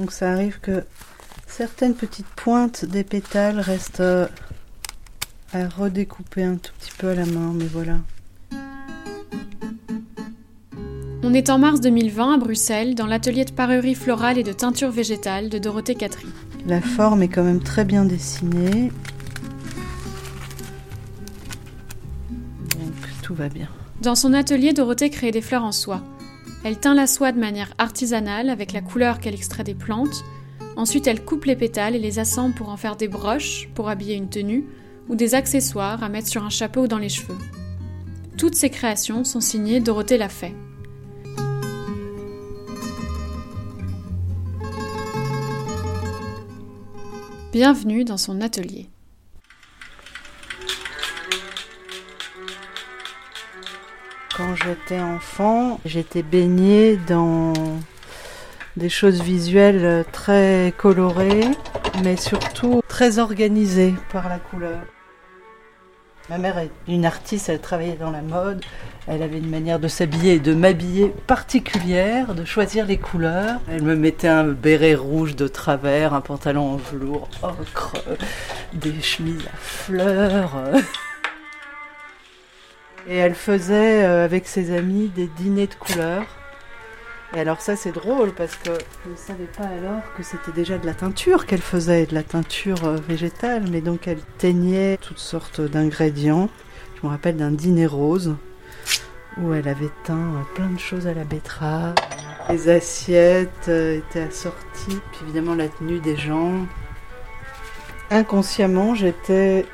Donc ça arrive que certaines petites pointes des pétales restent euh, à redécouper un tout petit peu à la main, mais voilà. On est en mars 2020 à Bruxelles, dans l'atelier de pareurie florale et de teinture végétale de Dorothée Catherine. La forme est quand même très bien dessinée. Donc tout va bien. Dans son atelier, Dorothée crée des fleurs en soie. Elle teint la soie de manière artisanale avec la couleur qu'elle extrait des plantes. Ensuite, elle coupe les pétales et les assemble pour en faire des broches pour habiller une tenue ou des accessoires à mettre sur un chapeau ou dans les cheveux. Toutes ces créations sont signées Dorothée Lafay. Bienvenue dans son atelier. Quand j'étais enfant, j'étais baignée dans des choses visuelles très colorées, mais surtout très organisées par la couleur. Ma mère est une artiste, elle travaillait dans la mode, elle avait une manière de s'habiller et de m'habiller particulière, de choisir les couleurs. Elle me mettait un béret rouge de travers, un pantalon en velours ocre, des chemises à fleurs. Et elle faisait euh, avec ses amis des dîners de couleurs. Et alors ça c'est drôle parce que je ne savais pas alors que c'était déjà de la teinture qu'elle faisait, de la teinture euh, végétale, mais donc elle teignait toutes sortes d'ingrédients. Je me rappelle d'un dîner rose où elle avait teint euh, plein de choses à la betterave. Les assiettes étaient assorties, puis évidemment la tenue des gens. Inconsciemment, j'étais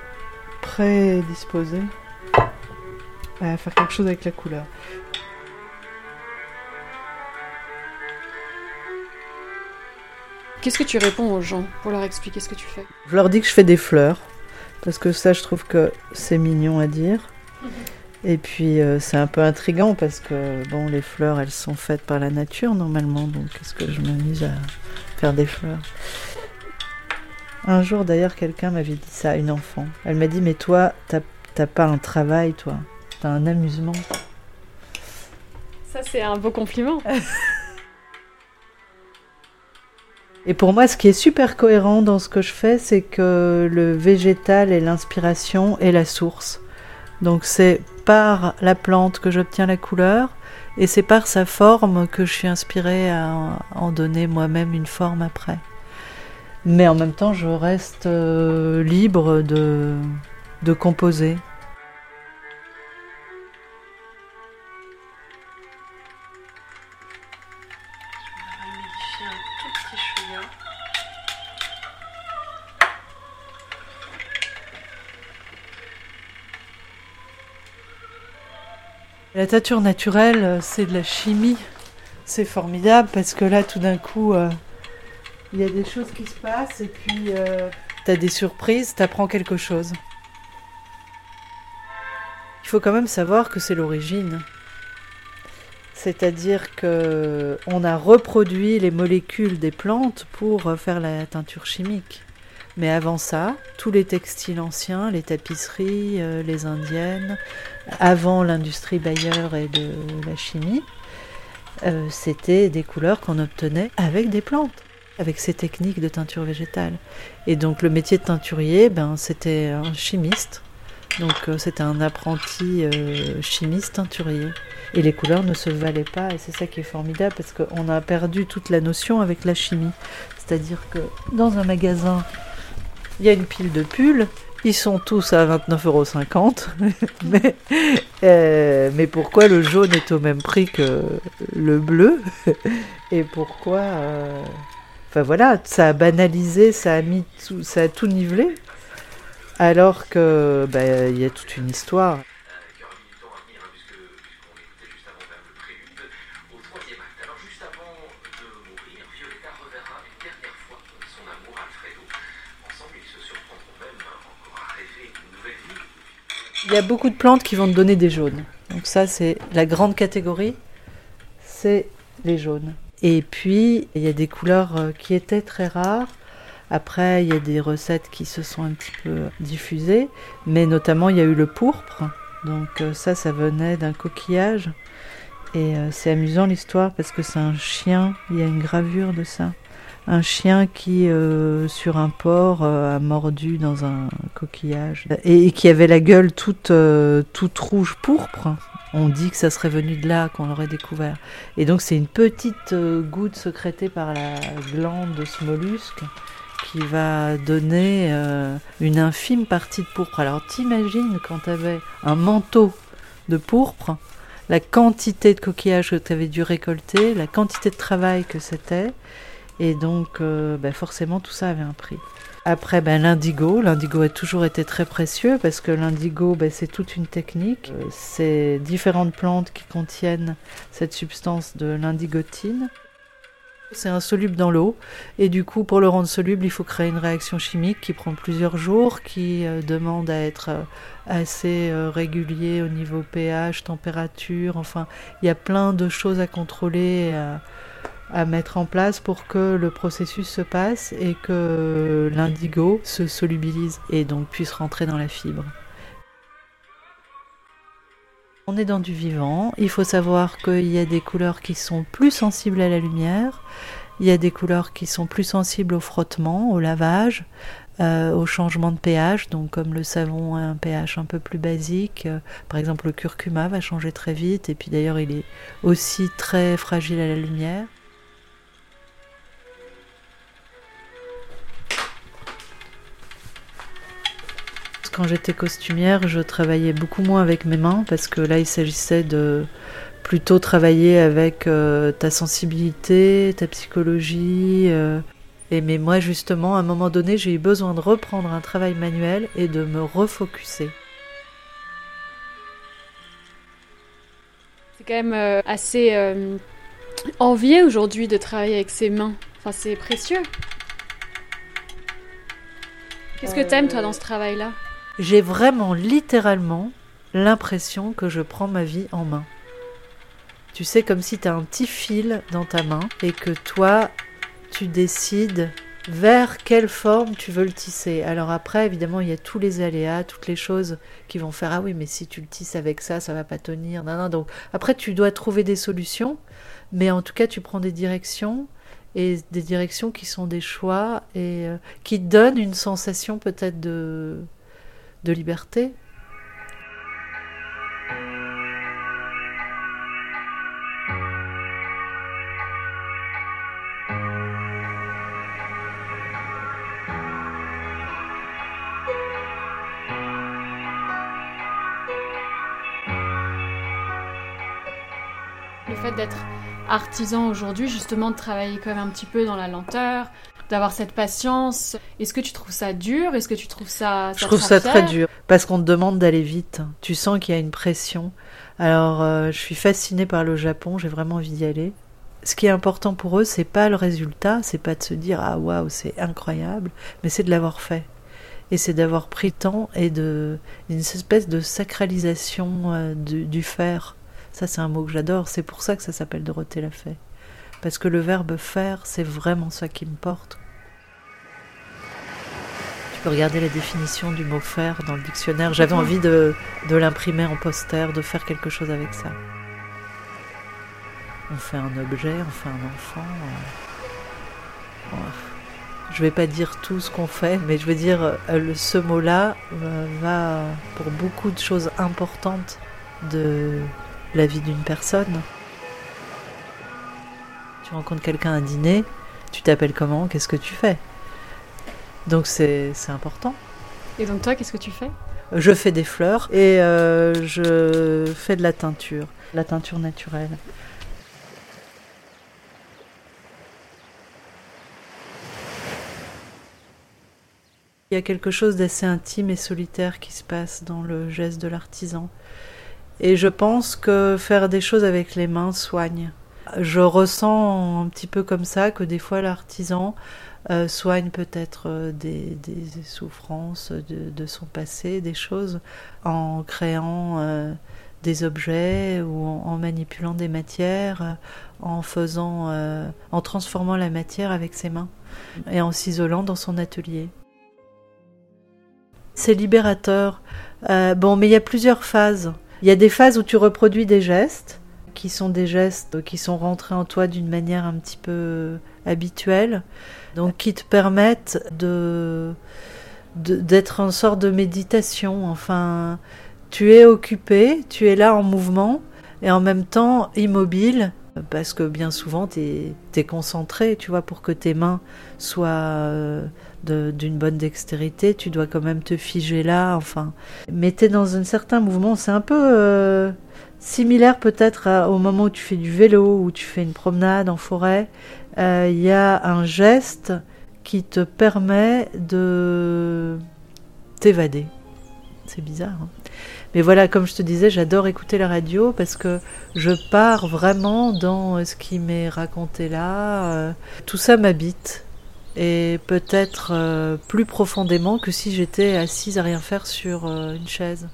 prédisposée à faire quelque chose avec la couleur. Qu'est-ce que tu réponds aux gens pour leur expliquer ce que tu fais? Je leur dis que je fais des fleurs, parce que ça, je trouve que c'est mignon à dire. Et puis, euh, c'est un peu intrigant parce que, bon, les fleurs, elles sont faites par la nature normalement, donc est-ce que je m'amuse à faire des fleurs? Un jour, d'ailleurs, quelqu'un m'avait dit ça à une enfant. Elle m'a dit, mais toi, t'as t'as pas un travail, toi, t'as un amusement. Ça, c'est un beau compliment. Et pour moi, ce qui est super cohérent dans ce que je fais, c'est que le végétal est l'inspiration et la source. Donc c'est par la plante que j'obtiens la couleur et c'est par sa forme que je suis inspirée à en donner moi-même une forme après. Mais en même temps, je reste euh, libre de, de composer. La teinture naturelle, euh, c'est de la chimie. C'est formidable parce que là, tout d'un coup, euh, il y a des choses qui se passent et puis euh, tu des surprises, tu apprends quelque chose. Il faut quand même savoir que c'est l'origine. C'est-à-dire que on a reproduit les molécules des plantes pour faire la teinture chimique. Mais avant ça, tous les textiles anciens, les tapisseries, euh, les indiennes, avant l'industrie Bayer et de la chimie, euh, c'était des couleurs qu'on obtenait avec des plantes, avec ces techniques de teinture végétale. Et donc le métier de teinturier, ben, c'était un chimiste. Donc euh, c'était un apprenti chimiste teinturier. Et les couleurs ne se valaient pas, et c'est ça qui est formidable, parce qu'on a perdu toute la notion avec la chimie. C'est-à-dire que dans un magasin il y a une pile de pulls. Ils sont tous à 29,50 euros. mais, euh, mais pourquoi le jaune est au même prix que le bleu? Et pourquoi. Euh, enfin voilà, ça a banalisé, ça a, mis tout, ça a tout nivelé. Alors que bah, il y a toute une histoire. Il y a beaucoup de plantes qui vont te donner des jaunes. Donc ça, c'est la grande catégorie, c'est les jaunes. Et puis, il y a des couleurs euh, qui étaient très rares. Après, il y a des recettes qui se sont un petit peu diffusées, mais notamment, il y a eu le pourpre. Donc euh, ça, ça venait d'un coquillage. Et euh, c'est amusant l'histoire parce que c'est un chien, il y a une gravure de ça. Un chien qui, euh, sur un port, euh, a mordu dans un coquillage et, qui avait la gueule toute, euh, toute rouge pourpre. On dit que ça serait venu de là qu'on l'aurait découvert. Et donc c'est une petite goutte sécrétée par la glande de ce mollusque qui va donner une infime partie de pourpre. Alors t'imagines quand tu avais un manteau de pourpre, la quantité de coquillage que tu avais dû récolter, la quantité de travail que c'était, et donc, euh, ben forcément, tout ça avait un prix. Après, ben, l'indigo. L'indigo a toujours été très précieux parce que l'indigo, ben, c'est toute une technique. Euh, c'est différentes plantes qui contiennent cette substance de l'indigotine. C'est insoluble dans l'eau et du coup, pour le rendre soluble, il faut créer une réaction chimique qui prend plusieurs jours, qui euh, demande à être assez régulier au niveau pH, température. Enfin, il y a plein de choses à contrôler à mettre en place pour que le processus se passe et que l'indigo se solubilise et donc puisse rentrer dans la fibre. On est dans du vivant, il faut savoir qu'il y a des couleurs qui sont plus sensibles à la lumière, il y a des couleurs qui sont plus sensibles au frottement, au lavage, euh, au changement de pH, donc comme le savon a un pH un peu plus basique, euh, par exemple le curcuma va changer très vite, et puis d'ailleurs il est aussi très fragile à la lumière. Quand j'étais costumière, je travaillais beaucoup moins avec mes mains parce que là, il s'agissait de plutôt travailler avec euh, ta sensibilité, ta psychologie. Euh. Et mais moi, justement, à un moment donné, j'ai eu besoin de reprendre un travail manuel et de me refocuser. C'est quand même euh, assez envié aujourd'hui de travailler avec ses mains. Enfin, c'est précieux. Qu'est-ce que t'aimes toi dans ce travail-là? J'ai vraiment littéralement l'impression que je prends ma vie en main. Tu sais, comme si tu as un petit fil dans ta main et que toi, tu décides vers quelle forme tu veux le tisser. Alors après, évidemment, il y a tous les aléas, toutes les choses qui vont faire ah oui, mais si tu le tisses avec ça, ça va pas tenir. Non, non. Donc après, tu dois trouver des solutions, mais en tout cas, tu prends des directions et des directions qui sont des choix et euh, qui donnent une sensation peut-être de de liberté. Le fait d'être artisan aujourd'hui, justement, de travailler quand même un petit peu dans la lenteur, d'avoir cette patience. Est-ce que tu trouves ça dur? Est-ce que tu trouves ça, Je trouve ça très dur parce qu'on te demande d'aller vite. Tu sens qu'il y a une pression. Alors, euh, je suis fascinée par le Japon. J'ai vraiment envie d'y aller. Ce qui est important pour eux, c'est pas le résultat, c'est pas de se dire ah waouh c'est incroyable, mais c'est de l'avoir fait. Et c'est d'avoir pris le temps et de une espèce de sacralisation euh, du, du faire. Ça, c'est un mot que j'adore. C'est pour ça que ça s'appelle Dorothée l'a fait parce que le verbe faire, c'est vraiment ça qui me porte. Tu peux regarder la définition du mot faire dans le dictionnaire. J'avais envie de, l'imprimer en poster, de faire quelque chose avec ça. On fait un objet, on fait un enfant. Je euh, Je vais pas dire tout ce qu'on fait, mais je veux dire, euh, ce mot-là euh, va pour beaucoup de choses importantes de la vie d'une personne. Tu rencontres quelqu'un à dîner, tu t'appelles comment Qu'est-ce que tu fais? Donc c'est important. Et donc toi, qu'est-ce que tu fais? Je fais des fleurs et euh, je fais de la teinture, la teinture naturelle. Il y a quelque chose d'assez intime et solitaire qui se passe dans le geste de l'artisan. Et je pense que faire des choses avec les mains soigne. Je ressens un petit peu comme ça que des fois l'artisan euh, soigne peut-être euh, des, souffrances de, son passé, des choses, en créant euh, des objets ou en, manipulant des matières, en faisant, en transformant la matière avec ses mains et en s'isolant dans son atelier. C'est libérateur. bon, mais il y a plusieurs phases. Il y a des phases où tu reproduis des gestes qui sont des gestes qui sont rentrés en toi d'une manière un petit peu habituels, donc qui te permettent de d'être en sorte de méditation. Enfin, tu es occupé, tu es là en mouvement et en même temps immobile parce que bien souvent tu es, concentré, tu vois, pour que tes mains soient euh, d'une bonne dextérité, tu dois quand même te figer là, enfin. Mais tu es dans un certain mouvement, c'est un peu euh, similaire peut-être au moment où tu fais du vélo, ou tu fais une promenade en forêt. Euh, il y a un geste qui te permet de t'évader. C'est bizarre. Hein mais voilà, comme je te disais, j'adore écouter la radio parce que je pars vraiment dans ce qui m'est raconté là. Euh, tout ça m'habite. Et peut-être euh, plus profondément que si j'étais assise à rien faire sur euh, une chaise.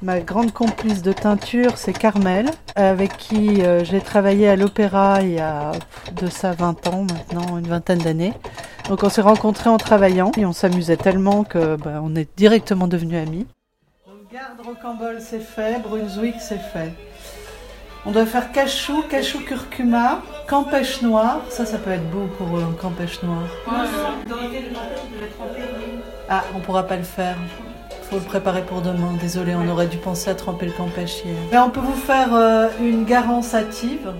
Ma grande complice de teinture, c'est Carmel, avec qui euh, j'ai travaillé à l'opéra il y a de ça 20 ans maintenant, une vingtaine d'années. Donc on s'est rencontrés en travaillant et on s'amusait tellement que bah, on est directement devenus amis. Donc garde Rocambole c'est fait, Brunswick c'est fait. On doit faire cachou, cachou curcuma, campèche noire. Ça, ça peut être beau pour eux, un campèche noir. Ah, on pourra pas le faire faut le préparer pour demain. Désolé, on aurait dû penser à tremper le campèche hier. Mais on peut vous faire euh, une garance hâtive.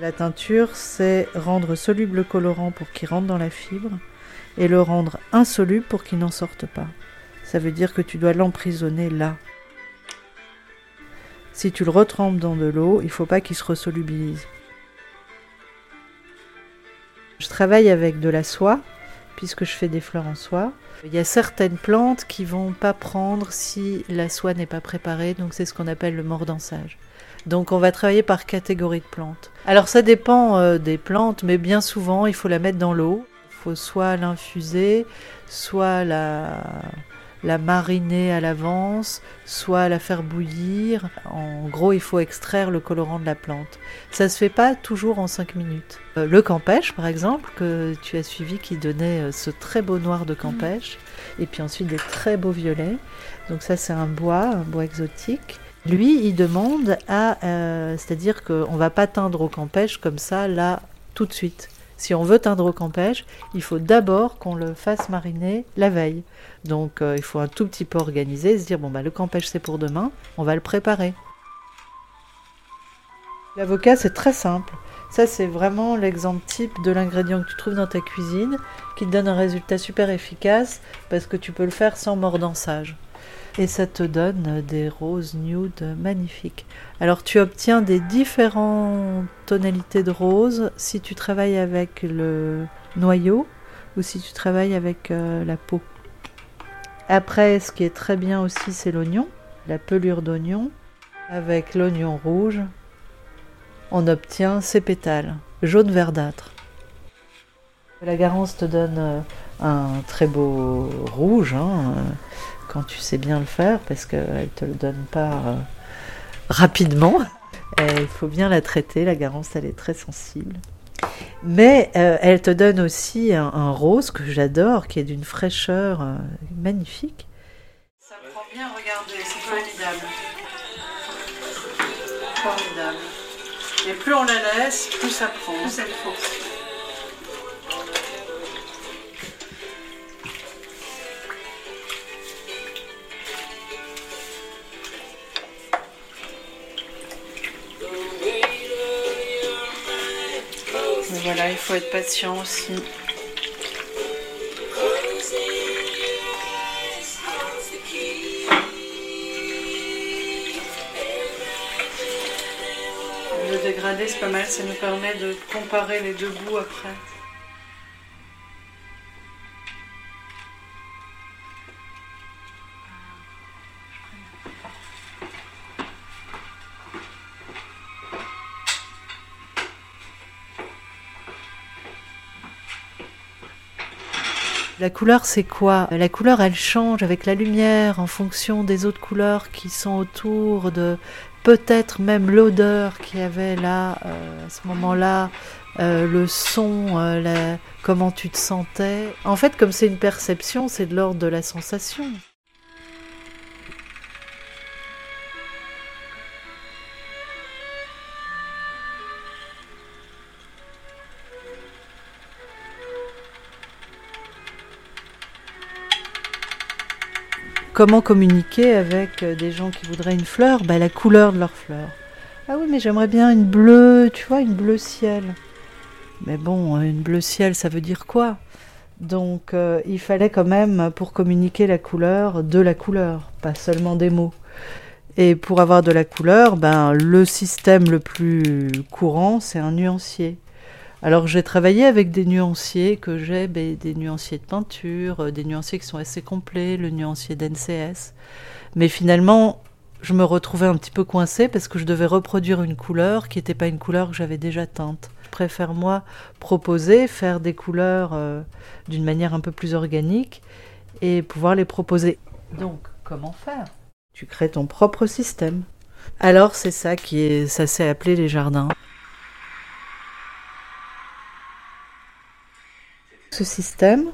La teinture, c'est rendre soluble le colorant pour qu'il rentre dans la fibre et le rendre insoluble pour qu'il n'en sorte pas. Ça veut dire que tu dois l'emprisonner là. Si tu le retrempes dans de l'eau, il ne faut pas qu'il se resolubilise. Je travaille avec de la soie, puisque je fais des fleurs en soie. Il y a certaines plantes qui vont pas prendre si la soie n'est pas préparée, donc c'est ce qu'on appelle le mordançage. Donc on va travailler par catégorie de plantes. Alors ça dépend euh, des plantes, mais bien souvent il faut la mettre dans l'eau. Il faut soit l'infuser, soit la la mariner à l'avance, soit la faire bouillir. En gros, il faut extraire le colorant de la plante. Ça se fait pas toujours en 5 minutes. Euh, le campèche, par exemple, que tu as suivi, qui donnait euh, ce très beau noir de campèche, et puis ensuite des très beaux violets. Donc ça, c'est un bois, un bois exotique. Lui, il demande à, euh, c'est-à-dire qu'on va pas teindre au campèche comme ça, là, tout de suite. Si on veut teindre au campèche, il faut d'abord qu'on le fasse mariner la veille. Donc euh, il faut un tout petit peu organiser, se dire bon bah le campèche c'est pour demain, on va le préparer. L'avocat c'est très simple. Ça c'est vraiment l'exemple type de l'ingrédient que tu trouves dans ta cuisine qui te donne un résultat super efficace parce que tu peux le faire sans mordançage et ça te donne des roses nude magnifiques. Alors tu obtiens des différentes tonalités de rose si tu travailles avec le noyau ou si tu travailles avec euh, la peau. Après, ce qui est très bien aussi, c'est l'oignon, la pelure d'oignon. Avec l'oignon rouge, on obtient ces pétales jaune verdâtre. La garance te donne euh, un très beau rouge. Hein, quand tu sais bien le faire, parce qu'elle ne te le donne pas euh, rapidement. il faut bien la traiter, la garance, elle est très sensible. Mais euh, elle te donne aussi un, rose que j'adore, qui est d'une fraîcheur euh, magnifique. Ça prend bien, regardez, c'est formidable. Formidable. Et plus on la laisse, plus ça prend. Plus elle il faut être patient aussi. Le dégradé, c'est pas mal, ça nous permet de comparer les deux bouts après. La couleur, c'est quoi? La couleur, elle change avec la lumière en fonction des autres couleurs qui sont autour de peut-être même l'odeur qu'il y avait là, euh, à ce moment-là, euh, le son, euh, comment tu te sentais. En fait, comme c'est une perception, c'est de l'ordre de la sensation. Comment communiquer avec euh, des gens qui voudraient une fleur? Bah, La couleur de leur fleur. Ah oui, mais j'aimerais bien une bleue, tu vois, une bleu ciel. Mais bon, euh, une bleu ciel, ça veut dire quoi? Donc euh, il fallait quand même, pour communiquer la couleur, de la couleur, pas seulement des mots. Et pour avoir de la couleur, ben, le système le plus courant, c'est un nuancier. Alors j'ai travaillé avec des nuanciers que j'ai, des nuanciers de peinture, euh, des nuanciers qui sont assez complets, le nuancier d'NCS. Mais finalement, je me retrouvais un petit peu coincée parce que je devais reproduire une couleur qui n'était pas une couleur que j'avais déjà teinte. Je préfère moi proposer, faire des couleurs euh, d'une manière un peu plus organique et pouvoir les proposer. Donc, comment faire? Tu crées ton propre système. Alors c'est ça qui est, ça s'est appelé les jardins. Ce système,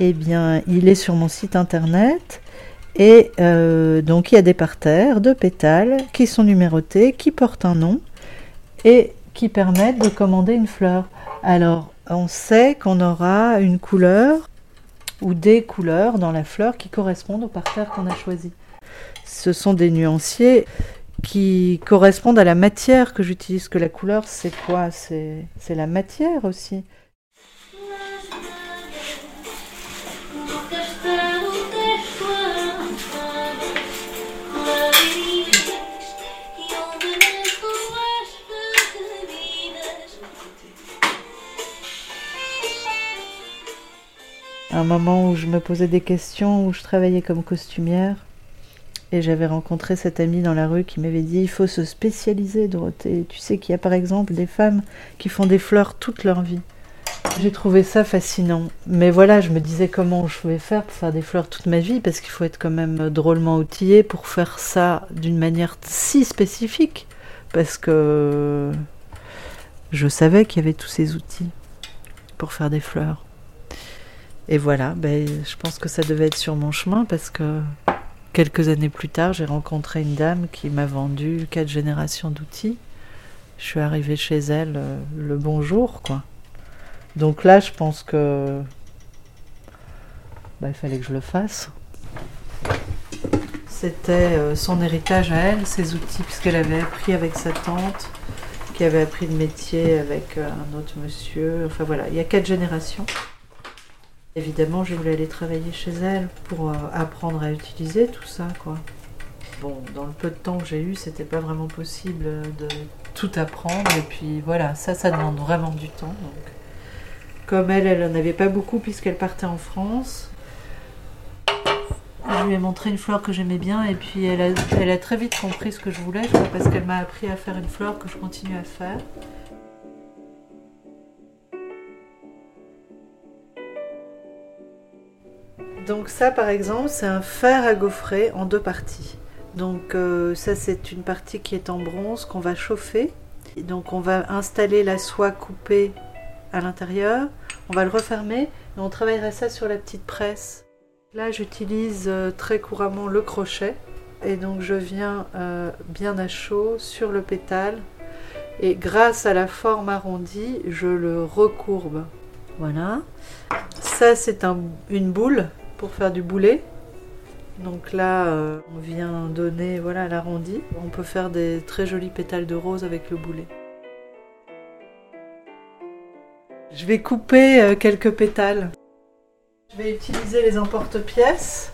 eh bien, il est sur mon site internet et euh, donc il y a des parterres de pétales qui sont numérotés, qui portent un nom et qui permettent de commander une fleur. Alors, on sait qu'on aura une couleur ou des couleurs dans la fleur qui correspondent au parterre qu'on a choisi. Ce sont des nuanciers qui correspondent à la matière que j'utilise. Que la couleur, c'est quoi? C'est la matière aussi. Un moment où je me posais des questions, où je travaillais comme costumière. Et j'avais rencontré cette amie dans la rue qui m'avait dit il faut se spécialiser, Dorothée. Tu sais qu'il y a par exemple des femmes qui font des fleurs toute leur vie. J'ai trouvé ça fascinant. Mais voilà, je me disais comment je pouvais faire pour faire des fleurs toute ma vie, parce qu'il faut être quand même drôlement outillé pour faire ça d'une manière si spécifique. Parce que je savais qu'il y avait tous ces outils pour faire des fleurs. Et voilà, ben, je pense que ça devait être sur mon chemin parce que quelques années plus tard, j'ai rencontré une dame qui m'a vendu quatre générations d'outils. Je suis arrivée chez elle euh, le bonjour, quoi. Donc là, je pense que ben, il fallait que je le fasse. C'était euh, son héritage à elle, ses outils, puisqu'elle avait appris avec sa tante, qui avait appris le métier avec euh, un autre monsieur. Enfin voilà, il y a quatre générations. Évidemment, je voulais aller travailler chez elle pour euh, apprendre à utiliser tout ça, quoi. Bon, dans le peu de temps que j'ai eu, c'était pas vraiment possible de tout apprendre. Et puis voilà, ça, ça demande vraiment du temps. Comme elle, elle n'en avait pas beaucoup puisqu'elle partait en France. Je lui ai montré une fleur que j'aimais bien et puis elle a très vite compris ce que je voulais, parce qu'elle m'a appris à faire une fleur que je continue à faire. Donc ça par exemple c'est un fer à gaufrer en deux parties. Donc euh, ça c'est une partie qui est en bronze qu'on va chauffer. donc on va installer la soie coupée à l'intérieur. On va le refermer et on travaillera ça sur la petite presse. Là j'utilise euh, très couramment le crochet. Et donc je viens euh, bien à chaud sur le pétale. Et grâce à la forme arrondie, je le recourbe. Voilà. Ça c'est une boule pour faire du boulet. Donc là, euh, on vient donner voilà l'arrondi. On peut faire des très jolis pétales de rose avec le boulet. Je vais couper euh, quelques pétales. Je vais utiliser les emporte-pièces.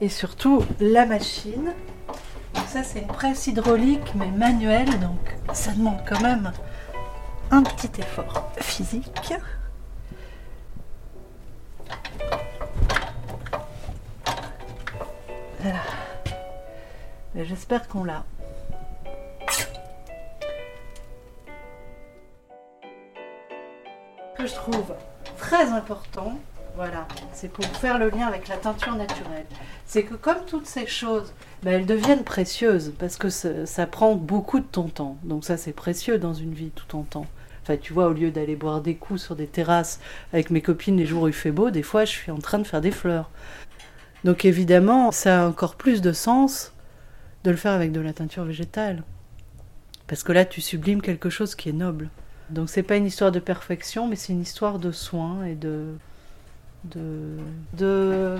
Et surtout la machine ça c'est une presse hydraulique mais manuelle donc ça demande quand même un petit effort physique. Voilà. J'espère qu'on l'a. Que je trouve très important, voilà, c'est pour faire le lien avec la teinture naturelle, c'est que comme toutes ces choses, ben, elles deviennent précieuses parce que ça, ça prend beaucoup de ton temps. Donc ça, c'est précieux dans une vie, tout ton temps. Enfin, tu vois, au lieu d'aller boire des coups sur des terrasses avec mes copines les jours où il fait beau, des fois, je suis en train de faire des fleurs. Donc évidemment, ça a encore plus de sens de le faire avec de la teinture végétale. Parce que là, tu sublimes quelque chose qui est noble. Donc c'est pas une histoire de perfection, mais c'est une histoire de soin et de de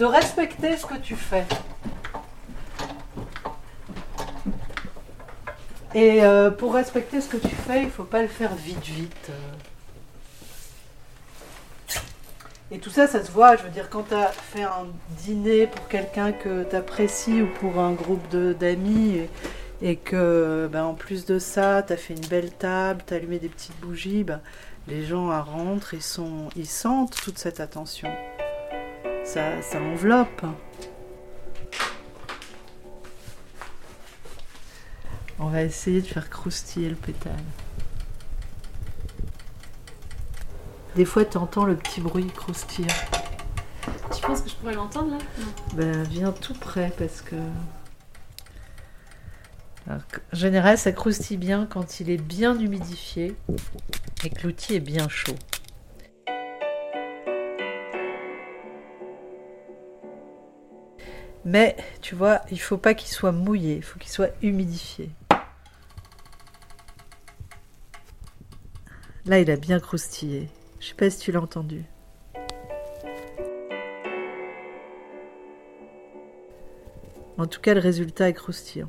respecter ce que tu fais. Et euh, pour respecter ce que tu fais, il faut pas le faire vite vite. Et tout ça, ça se voit. Je veux dire, quand tu as fait un dîner pour quelqu'un que tu apprécies ou pour un groupe d'amis et, que, ben, en plus de ça, tu as fait une belle table, tu as allumé des petites bougies, ben, les gens rentrent, ils, sont, ils sentent toute cette attention. Ça, ça enveloppe. On va essayer de faire croustiller le pétale. Des fois, tu entends le petit bruit croustillant. Tu penses que je pourrais l'entendre là? Ben, viens tout près parce que. En général, ça croustille bien quand il est bien humidifié et que l'outil est bien chaud. Mais tu vois, il faut pas qu'il soit mouillé, il faut qu'il soit humidifié. Là, il a bien croustillé. Je sais pas si tu l'as entendu. En tout cas, le résultat est croustillant.